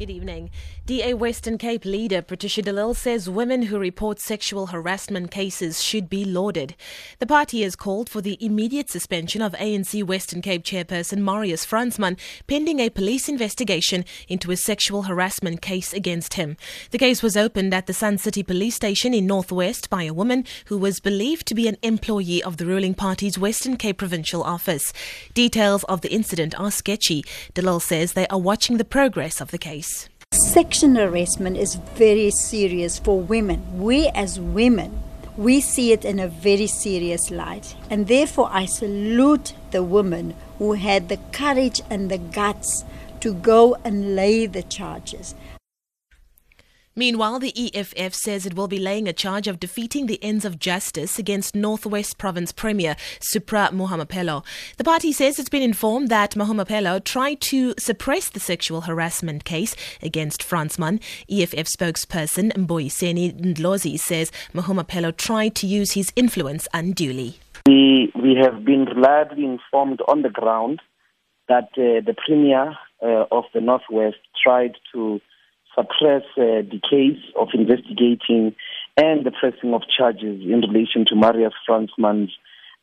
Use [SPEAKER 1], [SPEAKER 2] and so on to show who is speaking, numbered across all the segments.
[SPEAKER 1] Good evening. DA Western Cape leader Patricia de Lille says women who report sexual harassment cases should be lauded. The party has called for the immediate suspension of ANC Western Cape chairperson Marius Fransman pending a police investigation into a sexual harassment case against him. The case was opened at the Sun City police station in Northwest by a woman who was believed to be an employee of the ruling party's Western Cape provincial office. Details of the incident are sketchy. De Lille says they are watching the progress of the case.
[SPEAKER 2] Sexual harassment is very serious for women. We, as women, we see it in a very serious light. And therefore, I salute the women who had the courage and the guts to go and lay the charges.
[SPEAKER 1] Meanwhile, the EFF says it will be laying a charge of defeating the ends of justice against Northwest Province Premier Supra Mahumapelo. The party says it's been informed that Mahumapelo tried to suppress the sexual harassment case against Fransman. EFF spokesperson Mboyiseni Ndlozi says Mahumapelo tried to use his influence unduly.
[SPEAKER 3] We, we have been reliably informed on the ground that uh, the Premier uh, of the Northwest tried to suppress uh, the case of investigating and the pressing of charges in relation to Marius Fransman's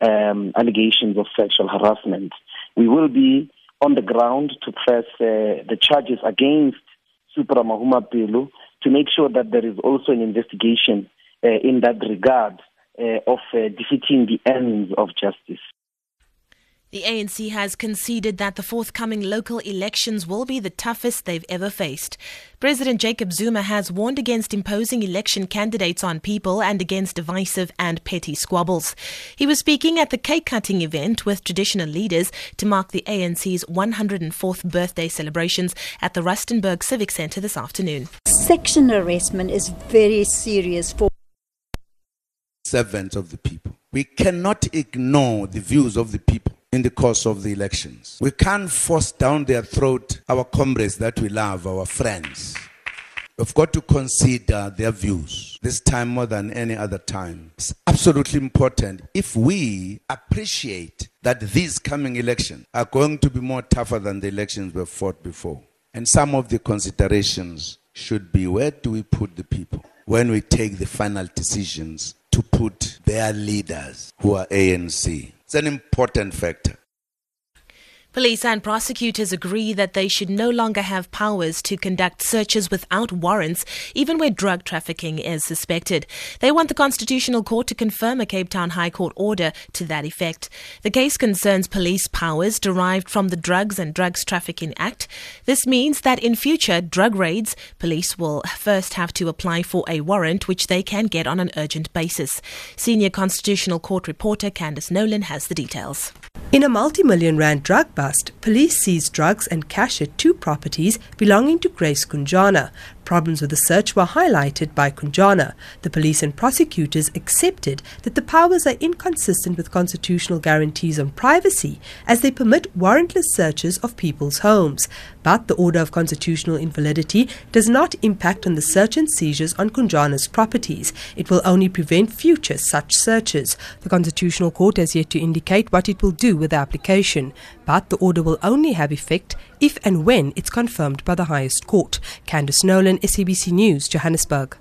[SPEAKER 3] um, allegations of sexual harassment. We will be on the ground to press uh, the charges against Supra Mahumapelo to make sure that there is also an investigation uh, in that regard uh, of uh, defeating the ends of justice.
[SPEAKER 1] The ANC has conceded that the forthcoming local elections will be the toughest they've ever faced. President Jacob Zuma has warned against imposing election candidates on people and against divisive and petty squabbles. He was speaking at the cake cutting event with traditional leaders to mark the ANC's 104th birthday celebrations at the Rustenburg Civic Centre this afternoon.
[SPEAKER 2] Sexual harassment is very serious for
[SPEAKER 4] servants of the people. We cannot ignore the views of the people in the course of the elections. We can't force down their throat our comrades that we love, our friends. We've got to consider their views this time more than any other time. It's absolutely important if we appreciate that these coming elections are going to be more tougher than the elections we've fought before. And some of the considerations should be where do we put the people when we take the final decisions to put their leaders who are ANC it's an important factor.
[SPEAKER 1] Police and prosecutors agree that they should no longer have powers to conduct searches without warrants, even where drug trafficking is suspected. They want the Constitutional Court to confirm a Cape Town High Court order to that effect. The case concerns police powers derived from the Drugs and Drugs Trafficking Act. This means that in future drug raids, police will first have to apply for a warrant, which they can get on an urgent basis. Senior Constitutional Court reporter Candice Nolan has the details.
[SPEAKER 5] In a multi million rand drug bust, police seized drugs and cash at two properties belonging to Grace Kunjana. Problems with the search were highlighted by Kunjana. The police and prosecutors accepted that the powers are inconsistent with constitutional guarantees on privacy as they permit warrantless searches of people's homes. But the order of constitutional invalidity does not impact on the search and seizures on Kunjana's properties. It will only prevent future such searches. The Constitutional Court has yet to indicate what it will do with the application, but the order will only have effect if and when it's confirmed by the highest court. Candice Nolan, SABC News, Johannesburg.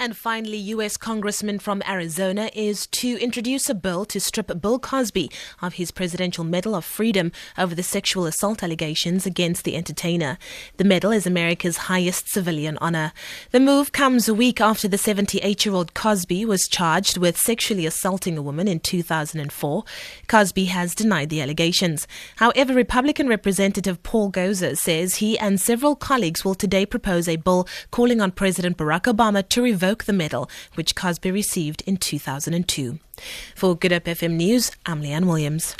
[SPEAKER 1] And finally, U.S. Congressman from Arizona is to introduce a bill to strip Bill Cosby of his Presidential Medal of Freedom over the sexual assault allegations against the entertainer. The medal is America's highest civilian honor. The move comes a week after the 78 year old Cosby was charged with sexually assaulting a woman in 2004. Cosby has denied the allegations. However, Republican Representative Paul Gosar says he and several colleagues will today propose a bill calling on President Barack Obama to revoke the medal, which Cosby received in 2002. For Good Hope FM News, I'm Leanne Williams.